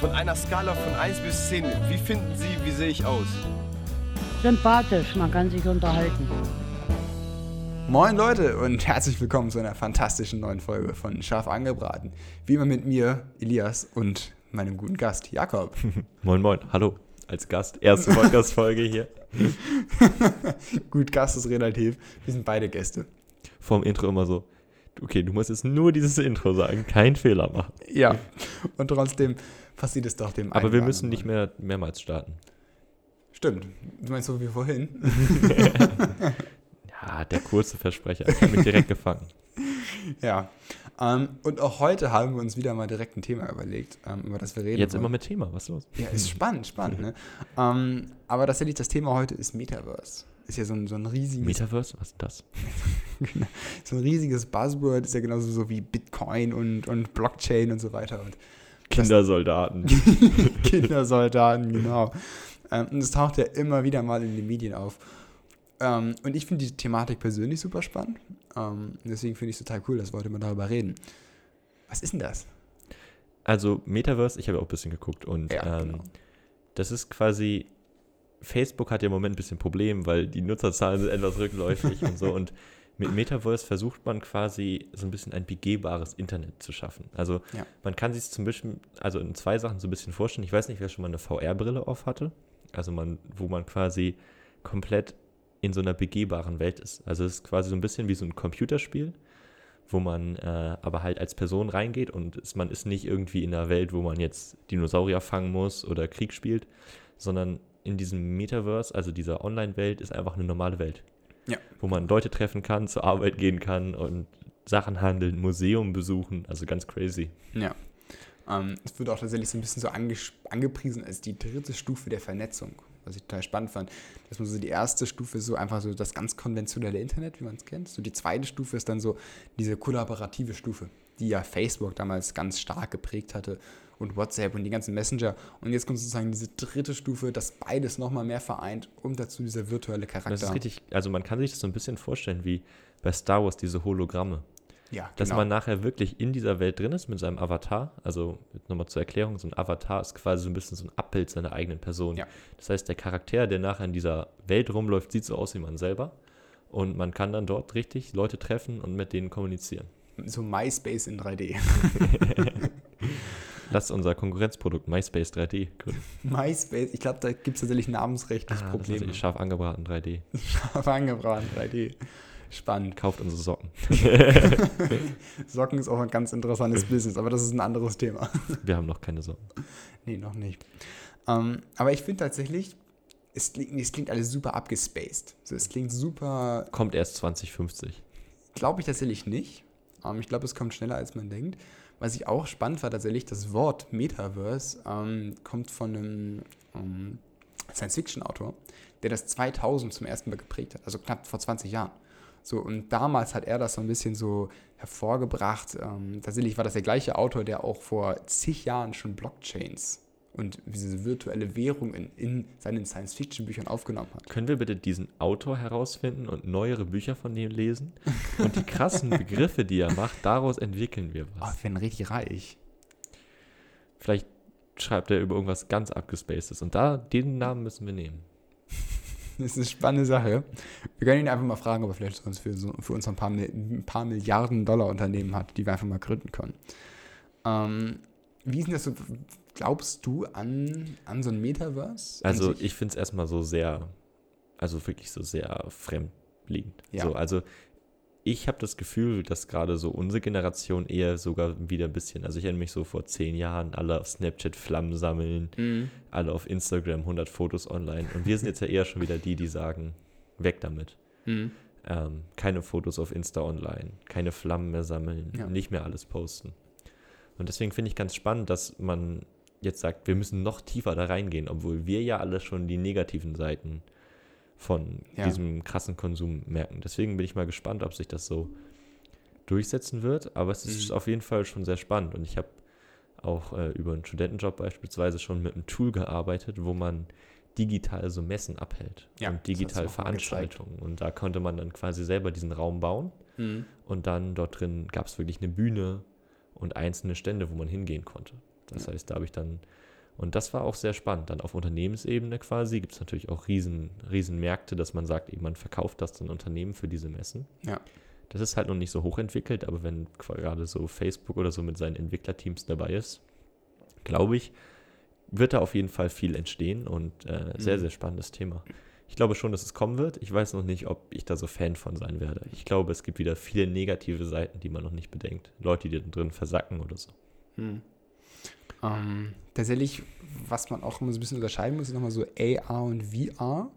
Von einer Skala von 1 bis 10, wie finden Sie, wie sehe ich aus? Sympathisch, man kann sich unterhalten. Moin Leute und herzlich willkommen zu einer fantastischen neuen Folge von Scharf angebraten. Wie immer mit mir, Elias und meinem guten Gast, Jakob. Moin, moin, hallo. Als Gast, erste Podcast-Folge hier. Gut, Gast ist relativ. Wir sind beide Gäste. Vorm Intro immer so, okay, du musst jetzt nur dieses Intro sagen, kein Fehler machen. Ja, und trotzdem passiert es doch dem Aber wir müssen nicht mehr mehrmals starten. Stimmt. Du meinst so wie vorhin? Ja, der kurze Versprecher. Ich habe mich direkt gefangen. ja. Ähm, und auch heute haben wir uns wieder mal direkt ein Thema überlegt, ähm, über das wir reden Jetzt wollen. immer mit Thema, was ist los? Ja, ist spannend, spannend, ne? ähm, aber tatsächlich, das Thema heute ist Metaverse. Ist ja so ein, so ein riesiges Metaverse, was ist das? so ein riesiges Buzzword, ist ja genauso so wie Bitcoin und, und Blockchain und so weiter. Und Kindersoldaten. Kindersoldaten, genau. Ähm, und es taucht ja immer wieder mal in den Medien auf. Ähm, und ich finde die Thematik persönlich super spannend. Ähm, deswegen finde ich es total cool, dass wir heute mal darüber reden. Was ist denn das? Also Metaverse, ich habe auch ein bisschen geguckt und Ja, ähm, genau. das ist quasi, Facebook hat ja im Moment ein bisschen Problem, weil die Nutzerzahlen sind etwas rückläufig und so und mit Metaverse versucht man quasi so ein bisschen ein begehbares Internet zu schaffen. Also Ja. man kann sich zum Beispiel, also in zwei Sachen so ein bisschen vorstellen. Ich weiß nicht, wer schon mal eine VR-Brille auf hatte. Also man, wo man quasi komplett in so einer begehbaren Welt ist. Also es ist quasi so ein bisschen wie so ein Computerspiel, wo man äh, aber halt als Person reingeht und es, man ist nicht irgendwie in einer Welt, wo man jetzt Dinosaurier fangen muss oder Krieg spielt, sondern in diesem Metaverse, also dieser Online-Welt, ist einfach eine normale Welt. Ja. Wo man Leute treffen kann, zur Arbeit gehen kann und Sachen handeln, Museum besuchen, also ganz crazy. Ja. Ähm, es wird auch tatsächlich so ein bisschen so anges- angepriesen als die dritte Stufe der Vernetzung, was ich total spannend fand. Dass man so die erste Stufe ist so einfach so das ganz konventionelle Internet, wie man es kennt. So die zweite Stufe ist dann so diese kollaborative Stufe, die ja Facebook damals ganz stark geprägt hatte und WhatsApp und die ganzen Messenger. Und jetzt kommt sozusagen diese dritte Stufe, das beides nochmal mehr vereint und dazu dieser virtuelle Charakter. das ist richtig, also man kann sich das so ein bisschen vorstellen wie bei Star Wars diese Hologramme. ja, Dass genau. man nachher wirklich in dieser Welt drin ist mit seinem Avatar. Also nochmal zur Erklärung, so ein Avatar ist quasi so ein bisschen so ein Abbild seiner eigenen Person. Ja. Das heißt, der Charakter, der nachher in dieser Welt rumläuft, sieht so aus wie man selber. Und man kann dann dort richtig Leute treffen und mit denen kommunizieren. so MySpace in 3D. Lass unser Konkurrenzprodukt MySpace 3D gründen. MySpace, ich glaube, da gibt es tatsächlich namensrechtlich Ah, das ist Probleme. natürlich scharf angebraten 3D. Scharf angebraten, 3D. Spannend. Kauft unsere Socken. Socken ist auch ein ganz interessantes Business, aber das ist ein anderes Thema. Wir haben noch keine Socken. nee, noch nicht. Ähm, aber ich finde tatsächlich, es klingt, es klingt alles super abgespaced. So, es klingt super, Kommt erst 2050. glaube ich tatsächlich nicht. Ähm, ich glaube, es kommt schneller, als man denkt. Was ich auch spannend war, tatsächlich, das Wort Metaverse ähm, kommt von einem ähm, Science-Fiction-Autor, der das 2000 zum ersten Mal geprägt hat, also knapp vor 20 Jahren. So, und damals hat er das so ein bisschen so hervorgebracht. Ähm, tatsächlich war das der gleiche Autor, der auch vor zig Jahren schon Blockchains und diese virtuelle Währung in, in seinen Science-Fiction-Büchern aufgenommen hat. Können wir bitte diesen Autor herausfinden und neuere Bücher von dem lesen? Und die krassen Begriffe, die er macht, daraus entwickeln wir Oh, was. wir werden richtig reich. Vielleicht schreibt er über irgendwas ganz abgespacedes. Und da, den Namen müssen wir nehmen. Das ist eine spannende Sache. Wir können ihn einfach mal fragen, ob er vielleicht sonst für, so, für uns ein paar, ein paar Milliarden Dollar Unternehmen hat, die wir einfach mal gründen können. Ähm, wie ist denn das so? Glaubst du an, an so ein Metaverse? Also ich finde es erstmal so sehr, also wirklich so sehr fremdliegend. Ja. So, also ich habe das Gefühl, dass gerade so unsere Generation eher sogar wieder ein bisschen, also ich erinnere mich so vor zehn Jahren, alle auf Snapchat Flammen sammeln, Mhm. alle auf Instagram 100 Fotos online. Und wir sind jetzt ja eher schon wieder die, die sagen, weg damit. Mhm. Ähm, keine Fotos auf Insta online, keine Flammen mehr sammeln, Ja. nicht mehr alles posten. Und deswegen finde ich ganz spannend, dass man jetzt sagt, wir müssen noch tiefer da reingehen, obwohl wir ja alle schon die negativen Seiten von Ja. diesem krassen Konsum merken. Deswegen bin ich mal gespannt, ob sich das so durchsetzen wird. Aber es ist Mhm. auf jeden Fall schon sehr spannend. Und ich habe auch äh, über einen Studentenjob beispielsweise schon mit einem Tool gearbeitet, wo man digital so Messen abhält Ja, und digital. Veranstaltungen. Und da konnte man dann quasi selber diesen Raum bauen. Mhm. Und dann dort drin gab es wirklich eine Bühne und einzelne Stände, wo man hingehen konnte. Das heißt, da habe ich dann, und das war auch sehr spannend. Dann auf Unternehmensebene quasi gibt es natürlich auch riesen, riesen Märkte, dass man sagt, eben, man verkauft das dann Unternehmen für diese Messen. Ja. Das ist halt noch nicht so hochentwickelt, aber wenn gerade so Facebook oder so mit seinen Entwicklerteams dabei ist, glaube ich, wird da auf jeden Fall viel entstehen und äh, sehr, Mhm. sehr spannendes Thema. Ich glaube schon, dass es kommen wird. Ich weiß noch nicht, ob ich da so Fan von sein werde. Ich glaube, es gibt wieder viele negative Seiten, die man noch nicht bedenkt. Leute, die da drin versacken oder so. Hm. Ähm, tatsächlich, was man auch immer so ein bisschen unterscheiden muss, ist nochmal so AR und VR.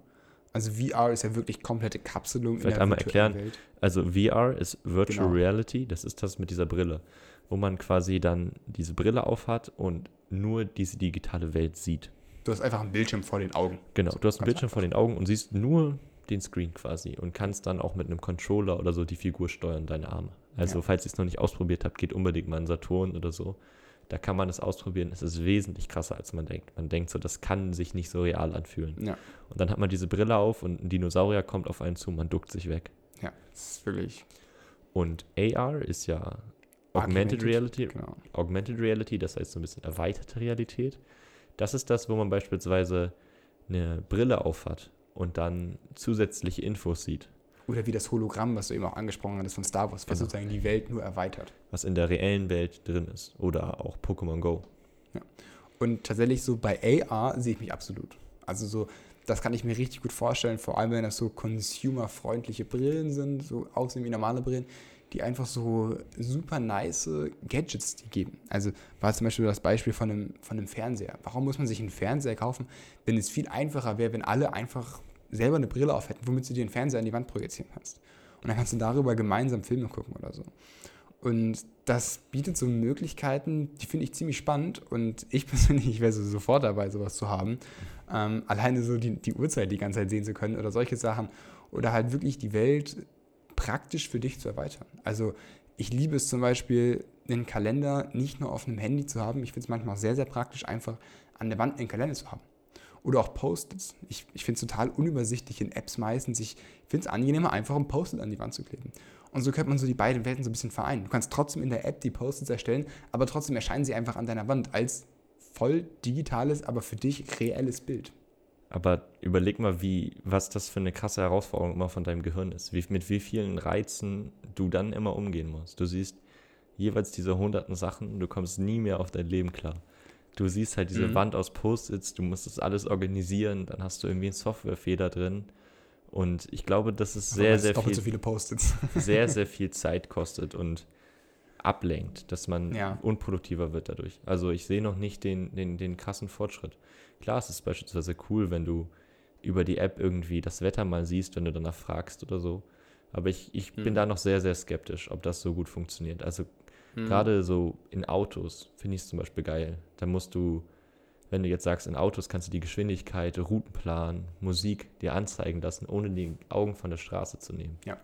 Also VR ist ja wirklich komplette Kapselung Vielleicht einmal virtuellen erklären. Welt. Also VR ist Virtual Genau. Reality, das ist das mit dieser Brille, wo man quasi dann diese Brille aufhat und nur diese digitale Welt sieht. Du hast einfach einen Bildschirm vor den Augen. Genau, So, du hast einen Bildschirm vor den Augen und siehst nur den Screen quasi und kannst dann auch mit einem Controller oder so die Figur steuern, deine Arme. Also Ja. falls ihr es noch nicht ausprobiert habt, geht unbedingt mal in Saturn oder so. Da kann man es ausprobieren. Es ist wesentlich krasser, als man denkt. Man denkt so, das kann sich nicht so real anfühlen. Ja, Und dann hat man diese Brille auf und ein Dinosaurier kommt auf einen zu, man duckt sich weg. ja, das ist wirklich Und AR ist ja Augmented Augmented, Reality, genau. Augmented Reality, das heißt so ein bisschen erweiterte Realität. Das ist das, wo man beispielsweise eine Brille aufhat und dann zusätzliche Infos sieht, Oder wie das Hologramm, was du eben auch angesprochen hattest von Star Wars, was Genau. sozusagen die Welt nur erweitert. was in der reellen Welt drin ist. Oder auch Pokémon Go. Und tatsächlich so bei AR sehe ich mich absolut. Also so, das kann ich mir richtig gut vorstellen, vor allem wenn das so consumerfreundliche Brillen sind, so aussehen wie normale Brillen, die einfach so super nice Gadgets die geben. Also war zum Beispiel das Beispiel von einem, von einem Fernseher. Warum muss man sich einen Fernseher kaufen, wenn es viel einfacher wäre, wenn alle einfach selber eine Brille auf hätten, womit du dir den Fernseher an die Wand projizieren kannst. Und dann kannst du darüber gemeinsam Filme gucken oder so. Und das bietet so Möglichkeiten, die finde ich ziemlich spannend. Und ich persönlich, ich wäre so sofort dabei, sowas zu haben. Ähm, alleine so die, die Uhrzeit die ganze Zeit sehen zu können oder solche Sachen. Oder halt wirklich die Welt praktisch für dich zu erweitern. Also ich liebe es zum Beispiel, einen Kalender nicht nur auf einem Handy zu haben. Ich finde es manchmal sehr, sehr praktisch, einfach an der Wand einen Kalender zu haben. Oder auch Post-its. Ich, ich finde es total unübersichtlich in Apps meistens. Ich finde es angenehmer, einfach ein Post-it an die Wand zu kleben. Und so könnte man so die beiden Welten so ein bisschen vereinen. Du kannst trotzdem in der App die Post-its erstellen, aber trotzdem erscheinen sie einfach an deiner Wand als voll digitales, aber für dich reelles Bild. Aber überleg mal, wie, was das für eine krasse Herausforderung immer von deinem Gehirn ist. Wie, mit wie vielen Reizen du dann immer umgehen musst. Du siehst jeweils diese hunderten Sachen, du kommst nie mehr auf dein Leben klar. Du siehst halt diese Mhm. Wand aus Post-its, du musst das alles organisieren, dann hast du irgendwie einen Softwarefehler drin. Und ich glaube, dass es sehr, sehr viel, so viele sehr, sehr viel Zeit kostet und ablenkt, dass man Ja. unproduktiver wird dadurch. Also ich sehe noch nicht den, den, den krassen Fortschritt. Klar, es ist beispielsweise cool, wenn du über die App irgendwie das Wetter mal siehst, wenn du danach fragst oder so. Aber ich, ich bin Hm. da noch sehr, sehr skeptisch, ob das so gut funktioniert. Also Hm. gerade so in Autos finde ich es zum Beispiel geil. Da musst du, wenn du jetzt sagst, in Autos kannst du die Geschwindigkeit, Routenplan, Musik dir anzeigen lassen, ohne die Augen von der Straße zu nehmen. Ja.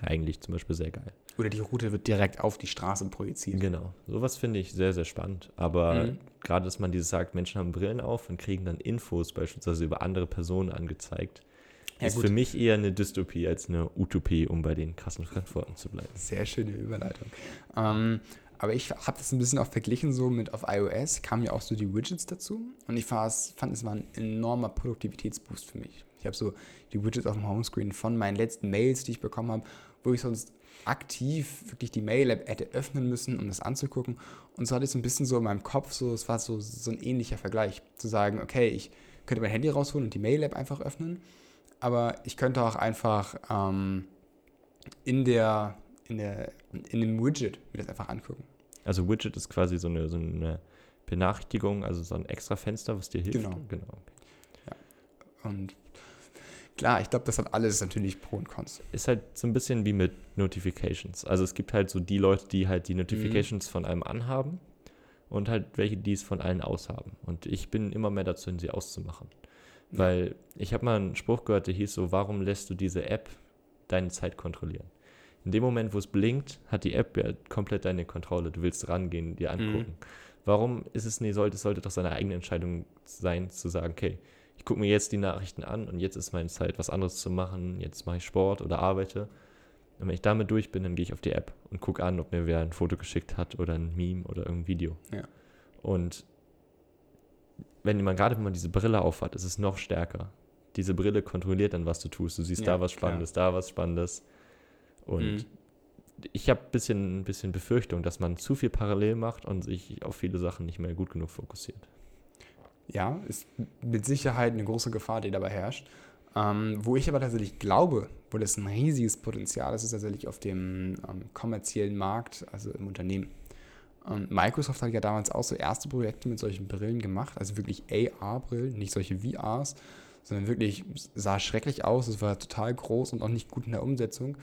Eigentlich zum Beispiel sehr geil. Oder die Route wird direkt auf die Straße projiziert. Genau, sowas finde ich sehr, sehr spannend. Aber Mhm. gerade, dass man dieses sagt, Menschen haben Brillen auf und kriegen dann Infos beispielsweise über andere Personen angezeigt, Ja, ist gut. für mich eher eine Dystopie als eine Utopie, um bei den krassen Fremdworten zu bleiben. Sehr schöne Überleitung. Ähm, aber ich habe das ein bisschen auch verglichen so mit auf iOS, kamen ja auch so die Widgets dazu und ich fand, es war ein enormer Produktivitätsboost für mich. Ich habe so die Widgets auf dem Homescreen von meinen letzten Mails, die ich bekommen habe, wo ich sonst aktiv wirklich die Mail-App hätte öffnen müssen, um das anzugucken. Und so hatte ich so ein bisschen so in meinem Kopf, so, es war so, so ein ähnlicher Vergleich, zu sagen, okay, ich könnte mein Handy rausholen und die Mail-App einfach öffnen, aber ich könnte auch einfach ähm, in der, in der, in dem Widget mir das einfach angucken. Also Widget ist quasi so eine, so eine Benachrichtigung, also so ein extra Fenster, was dir hilft. Genau. genau. Und klar, ich glaube, das hat alles natürlich Pro und Cons. Ist halt so ein bisschen wie mit Notifications. Also es gibt halt so die Leute, die halt die Notifications von einem anhaben und halt welche, die es von allen aushaben. Und ich bin immer mehr dazu, sie auszumachen. Weil ich habe mal einen Spruch gehört, der hieß so, warum lässt du diese App deine Zeit kontrollieren? In dem Moment, wo es blinkt, hat die App ja komplett deine Kontrolle. Du willst rangehen, dir angucken. Warum ist es, nee, sollte, es sollte doch seine eigene Entscheidung sein, zu sagen, okay, ich gucke mir jetzt die Nachrichten an und jetzt ist meine Zeit, was anderes zu machen. Jetzt mache ich Sport oder arbeite. Und wenn ich damit durch bin, dann gehe ich auf die App und gucke an, ob mir wer ein Foto geschickt hat oder ein Meme oder irgendein Video. Ja. Und wenn man gerade wenn man diese Brille aufhat, ist es noch stärker. Diese Brille kontrolliert dann, was du tust. Du siehst Ja, da was klar. Spannendes, da was Spannendes. Und Mhm. ich habe ein bisschen, ein bisschen Befürchtung, dass man zu viel parallel macht und sich auf viele Sachen nicht mehr gut genug fokussiert. Ja, ist mit Sicherheit eine große Gefahr, die dabei herrscht. Ähm, wo ich aber tatsächlich glaube, wo das ein riesiges Potenzial ist, ist tatsächlich auf dem ähm, kommerziellen Markt, also im Unternehmen. Microsoft hat ja damals auch so erste Projekte mit solchen Brillen gemacht, also wirklich AR-Brillen, nicht solche VRs, sondern wirklich sah schrecklich aus, es war total groß und auch nicht gut in der Umsetzung.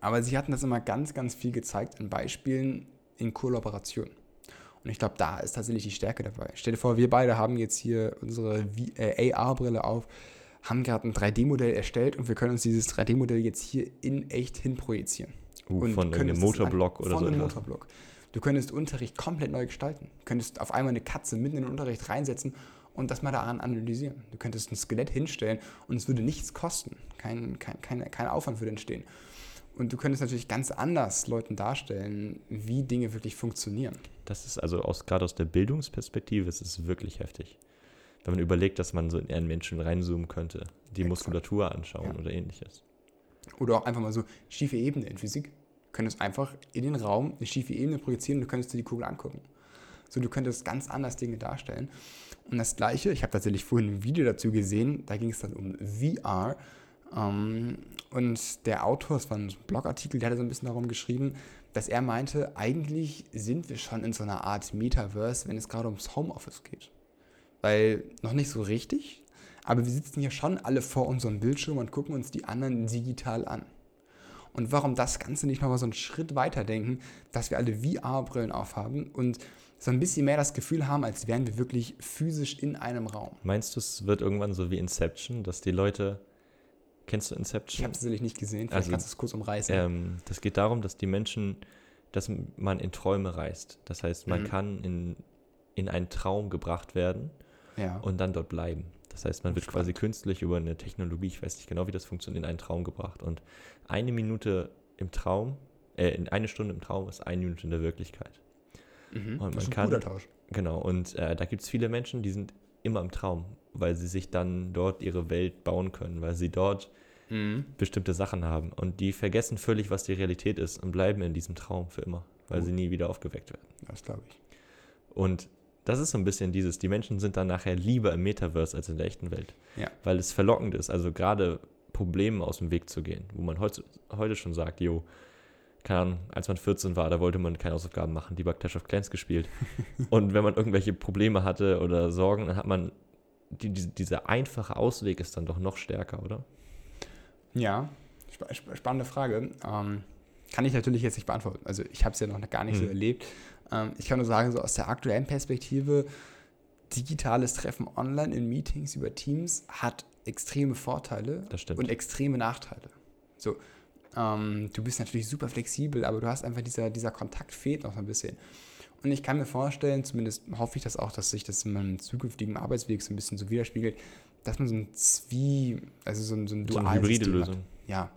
Aber sie hatten das immer ganz, ganz viel gezeigt an Beispielen in Kollaboration. Und ich glaube, da ist tatsächlich die Stärke dabei. Stell dir vor, wir beide haben jetzt hier unsere äh, AR-Brille auf, haben gerade ein 3D-Modell erstellt und wir können uns dieses 3D-Modell jetzt hier in echt hinprojizieren. Uh, Und von es Motorblock oder von so. einem etwas. Motorblock. Du könntest Unterricht komplett neu gestalten. Du könntest auf einmal eine Katze mitten in den Unterricht reinsetzen und das mal daran analysieren. Du könntest ein Skelett hinstellen und es würde nichts kosten. Kein, kein, kein, kein Aufwand würde entstehen. Und du könntest natürlich ganz anders Leuten darstellen, wie Dinge wirklich funktionieren. Das ist also aus, gerade aus der Bildungsperspektive ist es wirklich heftig. Wenn man überlegt, dass man so in einen Menschen reinzoomen könnte, die Exakt. Muskulatur anschauen Ja. oder ähnliches. Oder auch einfach mal so schiefe Ebene in Physik. Könntest einfach in den Raum eine schiefe Ebene projizieren und du könntest dir die Kugel angucken. So, du könntest ganz anders Dinge darstellen. Und das Gleiche, ich habe tatsächlich vorhin ein Video dazu gesehen, da ging es dann um VR. Ähm, und der Autor, es war ein Blogartikel, der hatte so ein bisschen darum geschrieben, dass er meinte, eigentlich sind wir schon in so einer Art Metaverse, wenn es gerade ums Homeoffice geht. Weil noch nicht so richtig, aber wir sitzen hier schon alle vor unserem Bildschirm und gucken uns die anderen digital an. Und warum das Ganze nicht nochmal so einen Schritt weiter denken, dass wir alle VR-Brillen aufhaben und so ein bisschen mehr das Gefühl haben, als wären wir wirklich physisch in einem Raum. Meinst du, es wird irgendwann so wie Inception, dass die Leute. Kennst du Ich Inception? habe es tatsächlich nicht gesehen, vielleicht Also, kannst du es kurz umreißen. Ähm, das geht darum, dass die Menschen, dass man in Träume reist. Das heißt, man Mhm. kann in, in einen Traum gebracht werden ja. und dann dort bleiben. Das heißt, man Oh, wird quasi spannend. künstlich über eine Technologie, ich weiß nicht genau, wie das funktioniert, in einen Traum gebracht. Und eine Minute im Traum, äh, in eine Stunde im Traum ist eine Minute in der Wirklichkeit. mhm. und das ist ein kann- guter Tausch. Genau, und äh, da gibt es viele Menschen, die sind immer im Traum, weil sie sich dann dort ihre Welt bauen können, weil sie dort Mhm. bestimmte Sachen haben. Und die vergessen völlig, was die Realität ist und bleiben in diesem Traum für immer, weil Gut. sie nie wieder aufgeweckt werden. Das glaube ich. Und das ist so ein bisschen dieses, die Menschen sind dann nachher lieber im Metaverse als in der echten Welt. Ja. Weil es verlockend ist, also gerade Problemen aus dem Weg zu gehen, wo man heute, heute schon sagt, jo, keine Ahnung, als man 14 war, da wollte man keine Hausaufgaben machen, lieber Clash of Clans gespielt. Und wenn man irgendwelche Probleme hatte oder Sorgen, dann hat man, die, die, dieser einfache Ausweg ist dann doch noch stärker, oder? Ja, sp sp spannende Frage. Ähm, kann ich natürlich jetzt nicht beantworten. Also ich habe es ja noch gar nicht so Hm. erlebt. Ähm, ich kann nur sagen, so aus der aktuellen Perspektive, digitales Treffen online in Meetings über Teams hat extreme Vorteile und extreme Nachteile. So, ähm, du bist natürlich super flexibel, aber du hast einfach dieser, dieser Kontakt fehlt noch ein bisschen. Und ich kann mir vorstellen, zumindest hoffe ich das auch, dass sich das in meinem zukünftigen Arbeitsweg so ein bisschen so widerspiegelt, dass man so ein Zwie, also so ein, so ein so eine hybride hat. Lösung. Ja.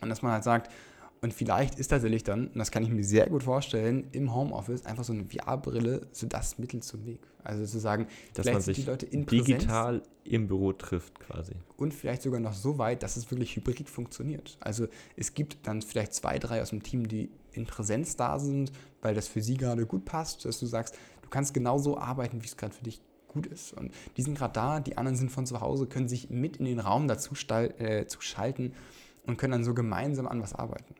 Und dass man halt sagt, und vielleicht ist tatsächlich dann, und das kann ich mir sehr gut vorstellen, im Homeoffice einfach so eine VR-Brille so das Mittel zum Weg. Also zu sagen, Dass vielleicht man sich die Leute in Präsenz digital im Büro trifft quasi. und vielleicht sogar noch so weit, dass es wirklich hybrid funktioniert. Also es gibt dann vielleicht zwei, drei aus dem Team, die in Präsenz da sind, weil das für sie gerade gut passt, dass du sagst, du kannst genauso arbeiten, wie es gerade für dich gut ist. Und die sind gerade da, die anderen sind von zu Hause, können sich mit in den Raum dazu äh, zu schalten und können dann so gemeinsam an was arbeiten.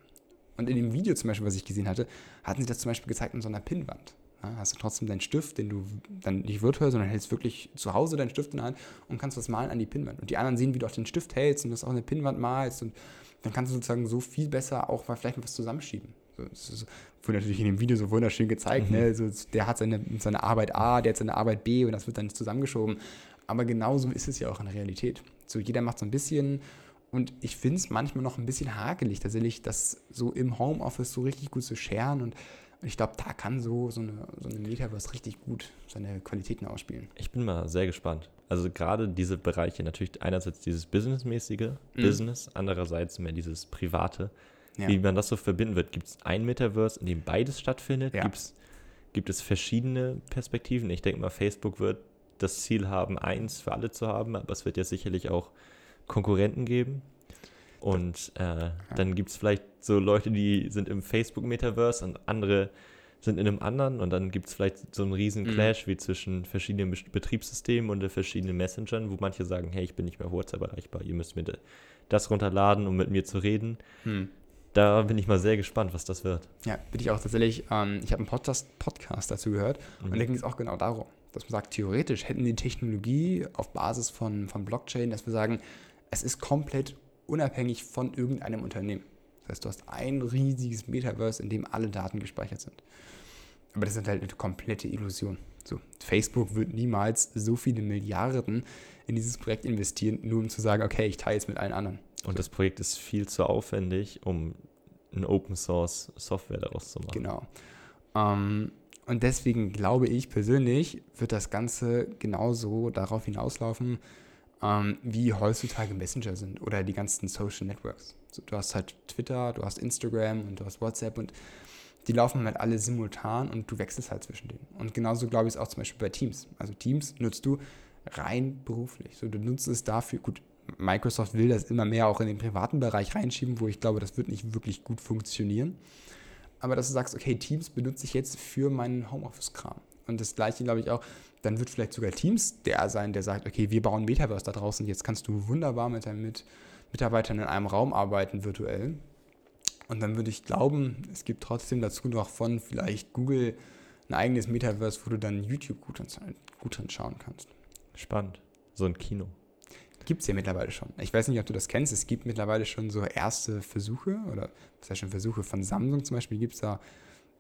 Und in dem Video zum Beispiel, was ich gesehen hatte, hatten sie das zum Beispiel gezeigt in so einer Pinnwand. Ja, hast du trotzdem deinen Stift, den du dann nicht virtuell, sondern hältst wirklich zu Hause deinen Stift in der Hand und kannst was malen an die Pinnwand. Und die anderen sehen, wie du auch den Stift hältst und das auch an der Pinnwand malst. Und dann kannst du sozusagen so viel besser auch mal vielleicht was zusammenschieben. Das wurde natürlich in dem Video so wunderschön gezeigt. Mhm. Ne? So, der hat seine, seine Arbeit A, der hat seine Arbeit B und das wird dann zusammengeschoben. Aber genauso ist es ja auch in der Realität. So, jeder macht so ein bisschen und ich finde es manchmal noch ein bisschen hakelig, tatsächlich, das so im Homeoffice so richtig gut zu scheren. Und ich glaube, da kann so, so, eine, so eine Metaverse richtig gut seine Qualitäten ausspielen. Ich bin mal sehr gespannt. Also gerade diese Bereiche, natürlich einerseits dieses Businessmäßige, Mhm. Business, andererseits mehr dieses Private. Ja. Wie man das so verbinden wird. Gibt es ein Metaverse, in dem beides stattfindet? Ja. Gibt es gibt es verschiedene Perspektiven. Ich denke mal, Facebook wird das Ziel haben, eins für alle zu haben, aber es wird ja sicherlich auch Konkurrenten geben. Und äh, dann gibt es vielleicht so Leute, die sind im Facebook-Metaverse und andere sind in einem anderen und dann gibt es vielleicht so einen riesen Mhm. Clash wie zwischen verschiedenen Betriebssystemen und verschiedenen Messengern, wo manche sagen, hey, ich bin nicht mehr WhatsApp erreichbar, ihr müsst mir da- das runterladen, um mit mir zu reden. Hm. Da bin ich mal sehr gespannt, was das wird. Ja, bin ich auch tatsächlich. Ähm, ich habe einen Podcast, Podcast dazu gehört Mhm. und da ging es auch genau darum, dass man sagt, theoretisch hätten die Technologie auf Basis von, von Blockchain, dass wir sagen, es ist komplett unabhängig von irgendeinem Unternehmen. Das heißt, du hast ein riesiges Metaverse, in dem alle Daten gespeichert sind. Aber das ist halt eine komplette Illusion. So, Facebook wird niemals so viele Milliarden in dieses Projekt investieren, nur um zu sagen, okay, ich teile es mit allen anderen. Und das Projekt ist viel zu aufwendig, um eine Open Source Software daraus zu machen. Genau. Ähm, und deswegen glaube ich persönlich, wird das Ganze genauso darauf hinauslaufen, ähm, wie heutzutage Messenger sind oder die ganzen Social Networks. So, du hast halt Twitter, du hast Instagram und du hast WhatsApp und die laufen halt alle simultan und du wechselst halt zwischen denen. Und genauso glaube ich es auch zum Beispiel bei Teams. Also Teams nutzt du rein beruflich. So, du nutzt es dafür, gut, Microsoft will das immer mehr auch in den privaten Bereich reinschieben, wo ich glaube, das wird nicht wirklich gut funktionieren. Aber dass du sagst, okay, Teams benutze ich jetzt für meinen Homeoffice-Kram. Und das gleiche glaube ich auch, dann wird vielleicht sogar Teams der sein, der sagt, okay, wir bauen Metaverse da draußen, jetzt kannst du wunderbar mit deinen mit Mitarbeitern in einem Raum arbeiten, virtuell. Und dann würde ich glauben, es gibt trotzdem dazu noch von vielleicht Google ein eigenes Metaverse, wo du dann YouTube gut, gut drin schauen kannst. Spannend. So ein Kino. Gibt es ja mittlerweile schon. Ich weiß nicht, ob du das kennst. Es gibt mittlerweile schon so erste Versuche oder was heißt schon Versuche von Samsung zum Beispiel gibt es da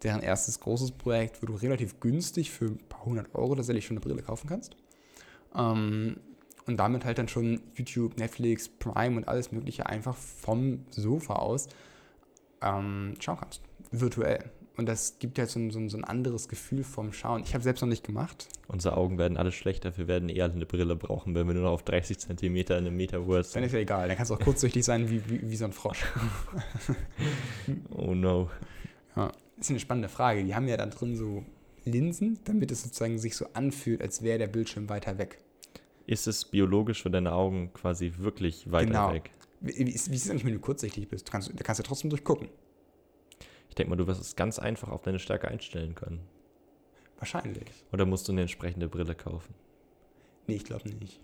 deren erstes großes Projekt, wo du relativ günstig für ein paar hundert Euro tatsächlich schon eine Brille kaufen kannst. Ähm, und damit halt dann schon YouTube, Netflix, Prime und alles Mögliche einfach vom Sofa aus ähm, schauen kannst. Virtuell. Und das gibt ja so ein, so ein, so ein anderes Gefühl vom Schauen. Ich habe selbst noch nicht gemacht. Unsere Augen werden alle schlechter, wir werden eher eine Brille brauchen, wenn wir nur noch auf 30 Zentimeter in einem Metaverse Dann ist ja egal. Dann kannst du auch kurzsichtig sein wie, wie, wie so ein Frosch. Oh no. Ja, ist eine spannende Frage. Die haben ja da drin so Linsen, damit es sozusagen sich so anfühlt, als wäre der Bildschirm weiter weg. Ist es biologisch für deine Augen quasi wirklich weiter Genau. weg? Wie, wie ist wie ist es eigentlich, wenn du kurzsichtig bist? Du kannst, da kannst du trotzdem durchgucken. Ich denke mal, du wirst es ganz einfach auf deine Stärke einstellen können. Wahrscheinlich. Oder musst du eine entsprechende Brille kaufen? Nee, ich glaube nicht.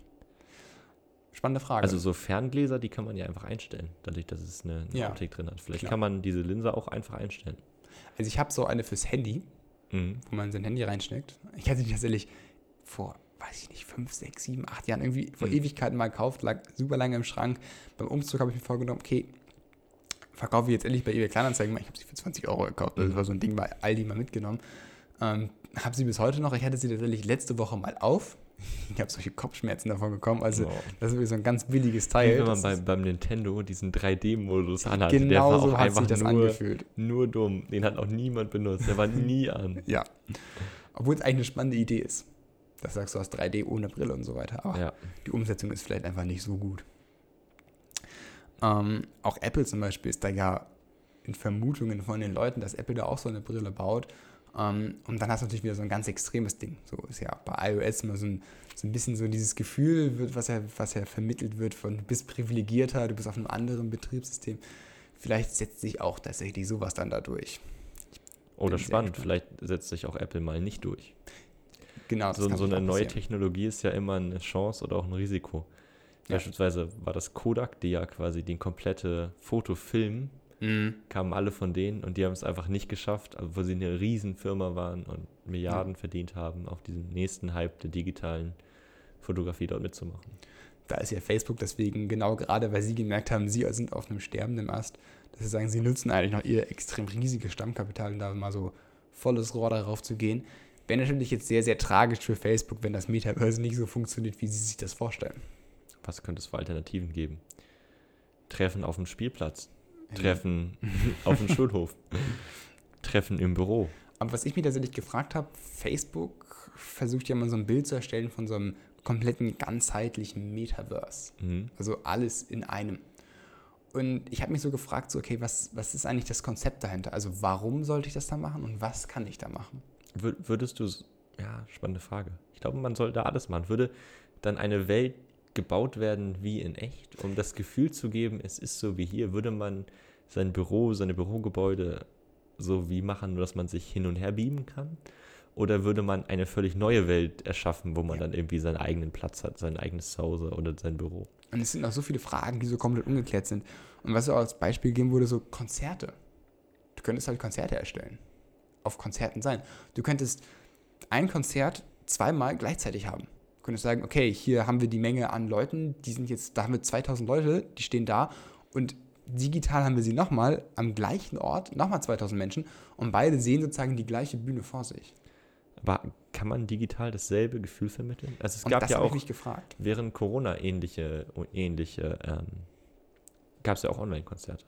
Spannende Frage. Also so Ferngläser, die kann man ja einfach einstellen, dadurch, dass es eine, eine Ja, Optik drin hat. Vielleicht klar. kann man diese Linse auch einfach einstellen. Also ich habe so eine fürs Handy, Mhm. wo man sein Handy reinsteckt. Ich hatte die tatsächlich vor, weiß ich nicht, fünf, sechs, sieben, acht Jahren irgendwie vor Mhm. Ewigkeiten mal gekauft, lag super lange im Schrank. Beim Umzug habe ich mir vorgenommen, okay, verkaufe ich jetzt endlich bei eBay Kleinanzeigen mal. Ich habe sie für 20 Euro gekauft. Das Mhm. war so ein Ding bei Aldi mal mitgenommen. Ähm, habe sie bis heute noch. Ich hatte sie tatsächlich letzte Woche mal auf. Ich habe solche Kopfschmerzen davon bekommen. Also, Wow. das ist wirklich so ein ganz billiges Wie Teil. wenn man Das bei, ist- beim Nintendo diesen 3D-Modus anhat. der genau war so auch hat einfach sich das nur, angefühlt. nur dumm. Den hat auch niemand benutzt. Der war nie an. Ja. Obwohl es eigentlich eine spannende Idee ist. Das sagst du, hast 3D ohne Brille und so weiter. Aber Ja. die Umsetzung ist vielleicht einfach nicht so gut. Ähm, auch Apple zum Beispiel ist da ja in Vermutungen von den Leuten, dass Apple da auch so eine Brille baut. Ähm, und dann hast du natürlich wieder so ein ganz extremes Ding. So ist ja bei iOS immer so ein, so ein bisschen so dieses Gefühl, wird, was ja, was ja vermittelt wird von du bist privilegierter, du bist auf einem anderen Betriebssystem. Vielleicht setzt sich auch tatsächlich sowas dann da durch. Oder sehr spannend, vielleicht setzt sich auch Apple mal nicht durch. Genau, So, so eine neue. Technologie ist ja immer eine Chance oder auch ein Risiko. Ja. Beispielsweise war das Kodak, die ja quasi den komplette Fotofilm, Mhm. kamen alle von denen und die haben es einfach nicht geschafft, obwohl sie eine Riesenfirma waren und Milliarden verdient haben, auf diesem nächsten Hype der digitalen Fotografie dort mitzumachen. Da ist ja Facebook deswegen genau gerade, weil sie gemerkt haben, sie sind auf einem sterbenden Ast, dass sie sagen, sie nutzen eigentlich noch ihr extrem riesiges Stammkapital, um da mal so volles Rohr darauf zu gehen. Wäre natürlich jetzt sehr, sehr tragisch für Facebook, wenn das Metaverse nicht so funktioniert, wie sie sich das vorstellen. Was könnte es für Alternativen geben? Treffen auf dem Spielplatz, Treffen auf dem Schulhof, Treffen im Büro. Aber was ich mich tatsächlich gefragt habe, Facebook versucht ja mal so ein Bild zu erstellen von so einem kompletten ganzheitlichen Metaverse. Mhm. Also alles in einem. Und ich habe mich so gefragt, so, okay, was, was ist eigentlich das Konzept dahinter? Also warum sollte ich das da machen und was kann ich da machen? Wür- Würdest du, ja, spannende Frage. Ich glaube, man soll da alles machen. Würde dann eine Welt gebaut werden wie in echt, um das Gefühl zu geben, es ist so wie hier, würde man sein Büro, seine Bürogebäude so wie machen, nur dass man sich hin und her beamen kann? Oder würde man eine völlig neue Welt erschaffen, wo man dann irgendwie seinen eigenen Platz hat, sein eigenes Zuhause oder sein Büro? Und es sind noch so viele Fragen, die so komplett ungeklärt sind. Und was so als Beispiel gegeben wurde, so Konzerte. Du könntest halt Konzerte erstellen. Auf Konzerten sein. Du könntest ein Konzert zweimal gleichzeitig haben. Du könntest sagen, okay, hier haben wir die Menge an Leuten, die sind jetzt, da haben wir 2000 Leute, die stehen da und digital haben wir sie nochmal am gleichen Ort, nochmal 2000 Menschen und beide sehen sozusagen die gleiche Bühne vor sich. Aber kann man digital dasselbe Gefühl vermitteln? Also es Und gab das ja auch während Corona ähnliche, ähnliche ähm, gab es ja auch Online-Konzerte.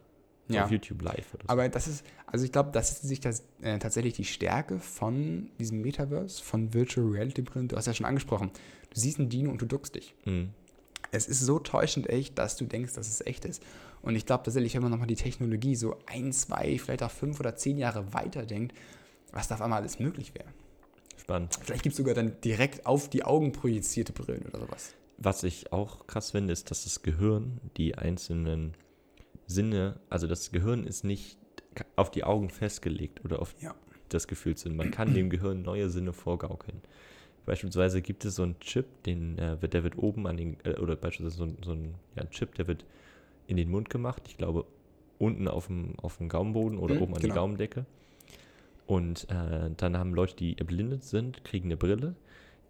Ja. Auf YouTube live oder so. Aber das ist, also ich glaube, das ist sich das, äh, tatsächlich die Stärke von diesem Metaverse, von Virtual Reality Brillen. Du hast ja schon angesprochen, du siehst ein Dino und du duckst dich. Mhm. Es ist so täuschend echt, dass du denkst, dass es echt ist. Und ich glaube tatsächlich, wenn man nochmal die Technologie so ein, zwei, vielleicht auch fünf oder zehn Jahre weiterdenkt, was da auf einmal alles möglich wäre. Spannend. Vielleicht gibt es sogar dann direkt auf die Augen projizierte Brillen oder sowas. Was ich auch krass finde, ist, dass das Gehirn die einzelnen Sinne, also das Gehirn ist nicht auf die Augen festgelegt oder auf Ja. das Gefühlssinn. Man kann dem Gehirn neue Sinne vorgaukeln. Beispielsweise gibt es so einen Chip, den, äh, wird, der wird oben an den, äh, oder beispielsweise so, ein- so ein, ja, ein Chip, der wird in den Mund gemacht. Ich glaube, unten auf dem, auf dem Gaumenboden oder Mhm, oben an genau. die Gaumendecke. Und äh, dann haben Leute, die erblindet sind, kriegen eine Brille,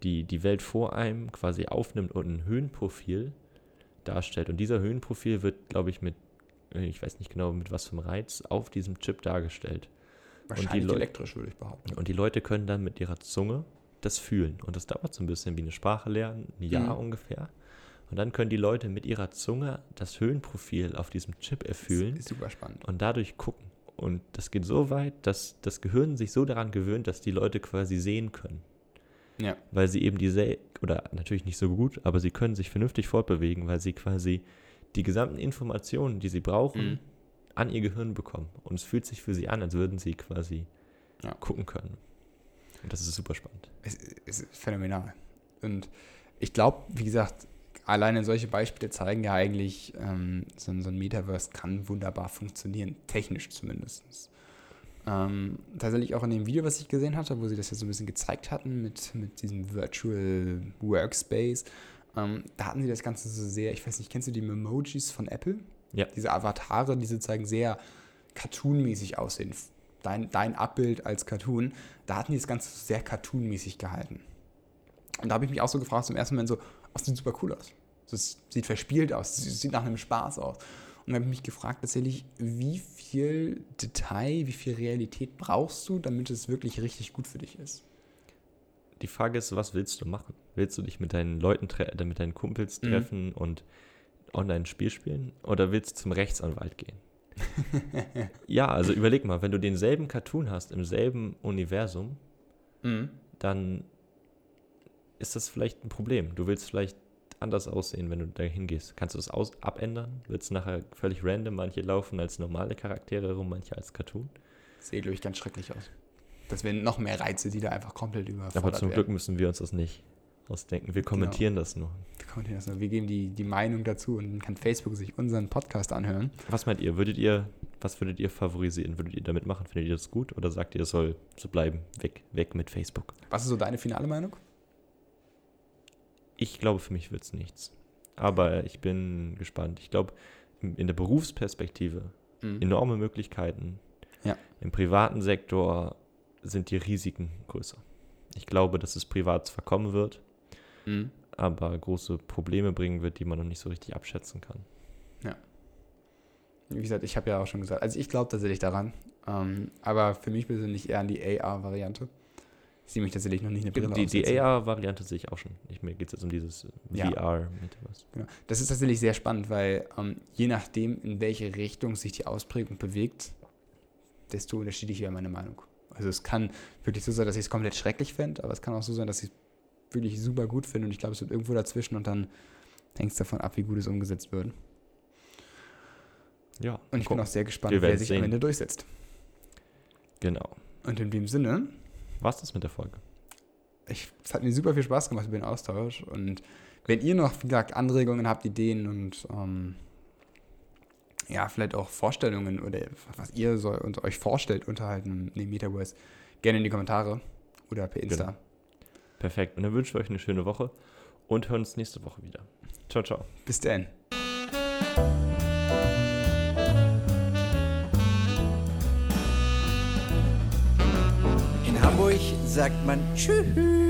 die die Welt vor einem quasi aufnimmt und ein Höhenprofil darstellt. Und dieser Höhenprofil wird, glaube ich, mit, ich weiß nicht genau, mit was für einem Reiz auf diesem Chip dargestellt. Wahrscheinlich Leu- elektrisch, würde ich behaupten. Und die Leute können dann mit ihrer Zunge das fühlen. Und das dauert so ein bisschen wie eine Sprache lernen, ein Jahr Mhm. ungefähr. Und dann können die Leute mit ihrer Zunge das Höhenprofil auf diesem Chip erfühlen Ist super spannend. und dadurch gucken. Und das geht so weit, dass das Gehirn sich so daran gewöhnt, dass die Leute quasi sehen können. Ja. Weil sie eben diese, oder natürlich nicht so gut, aber sie können sich vernünftig fortbewegen, weil sie quasi die gesamten Informationen, die sie brauchen, Mhm. an ihr Gehirn bekommen. Und es fühlt sich für sie an, als würden sie quasi Ja. gucken können. Und das ist super spannend. es, es ist phänomenal. Und ich glaube, wie gesagt, alleine solche Beispiele zeigen ja eigentlich, ähm, so, ein- so ein Metaverse kann wunderbar funktionieren, technisch zumindest. Ähm, tatsächlich auch in dem Video, was ich gesehen hatte, wo sie das ja so ein bisschen gezeigt hatten mit, mit diesem Virtual Workspace, ähm, da hatten sie das Ganze so sehr, ich weiß nicht, kennst du die Memojis von Apple? Ja. Diese Avatare, die sozusagen sehr cartoonmäßig aussehen. Dein, dein Abbild als Cartoon, da hatten die das Ganze sehr cartoonmäßig gehalten. Und da habe ich mich auch so gefragt, zum ersten Moment so, oh, das sieht super cool aus. Das sieht verspielt aus, es sieht nach einem Spaß aus. Und dann habe ich mich gefragt tatsächlich, wie viel Detail, wie viel Realität brauchst du, damit es wirklich richtig gut für dich ist? Die Frage ist, was willst du machen? Willst du dich mit deinen Leuten, äh, mit deinen Kumpels Mhm. treffen und online ein Spiel spielen? Oder willst du zum Rechtsanwalt gehen? ja, also überleg mal, wenn du denselben Cartoon hast im selben Universum, Mhm. dann ist das vielleicht ein Problem. Du willst vielleicht anders aussehen, wenn du da hingehst. Kannst du aus abändern? Wird es nachher völlig random? Manche laufen als normale Charaktere rum, manche als Cartoon. Sieht, glaube ich, ganz schrecklich aus. Das wären noch mehr Reize, die da einfach komplett überfordert Aber zum werden. Glück müssen wir uns das nicht ausdenken. Wir kommentieren das nur. Wir kommentieren das nur. Wir geben die, die Meinung dazu und dann kann Facebook sich unseren Podcast anhören. Was meint ihr? Würdet ihr, was würdet ihr favorisieren? Würdet ihr damit machen? Findet ihr das gut? Oder sagt ihr, es soll so bleiben? Weg, weg mit Facebook. Was ist so deine finale Meinung? Ich glaube, für mich wird es nichts. Aber ich bin gespannt. Ich glaube, in in der Berufsperspektive Mhm. enorme Möglichkeiten. Ja. Im privaten Sektor sind die Risiken größer. Ich glaube, dass es privat zwar kommen wird, Mhm. aber große Probleme bringen wird, die man noch nicht so richtig abschätzen kann. Wie gesagt, ich habe ja auch schon gesagt, also ich glaube tatsächlich daran. Ähm, aber für mich persönlich eher an die AR-Variante. Ich sehe mich tatsächlich noch nicht eine Brille Die, die. AR-Variante sehe ich auch schon. Ich, mir geht es jetzt um dieses Ja. VR. Genau. Das ist tatsächlich sehr spannend, weil ähm, je nachdem, in welche Richtung sich die Ausprägung bewegt, desto unterschiedlicher wäre meine Meinung. Also es kann wirklich so sein, dass ich es komplett schrecklich fände, aber es kann auch so sein, dass ich es wirklich super gut finde und ich glaube, es wird irgendwo dazwischen und dann hängt es davon ab, wie gut es umgesetzt wird. Ja, Und ich bin gucken. auch sehr gespannt, wer sich sehen. am Ende durchsetzt. Genau. Und in dem Sinne war's das mit der Folge. Ich, es hat mir super viel Spaß gemacht über den Austausch. Und wenn ihr noch, wie gesagt, Anregungen habt, Ideen und ähm, ja, vielleicht auch Vorstellungen oder was ihr so, und euch vorstellt unterhalten in dem Metaverse, gerne in die Kommentare oder per Insta. Genau. Perfekt. Und dann wünschen wir euch eine schöne Woche und hören uns nächste Woche wieder. Ciao, ciao. Bis dann. In Hamburg sagt man Tschüss.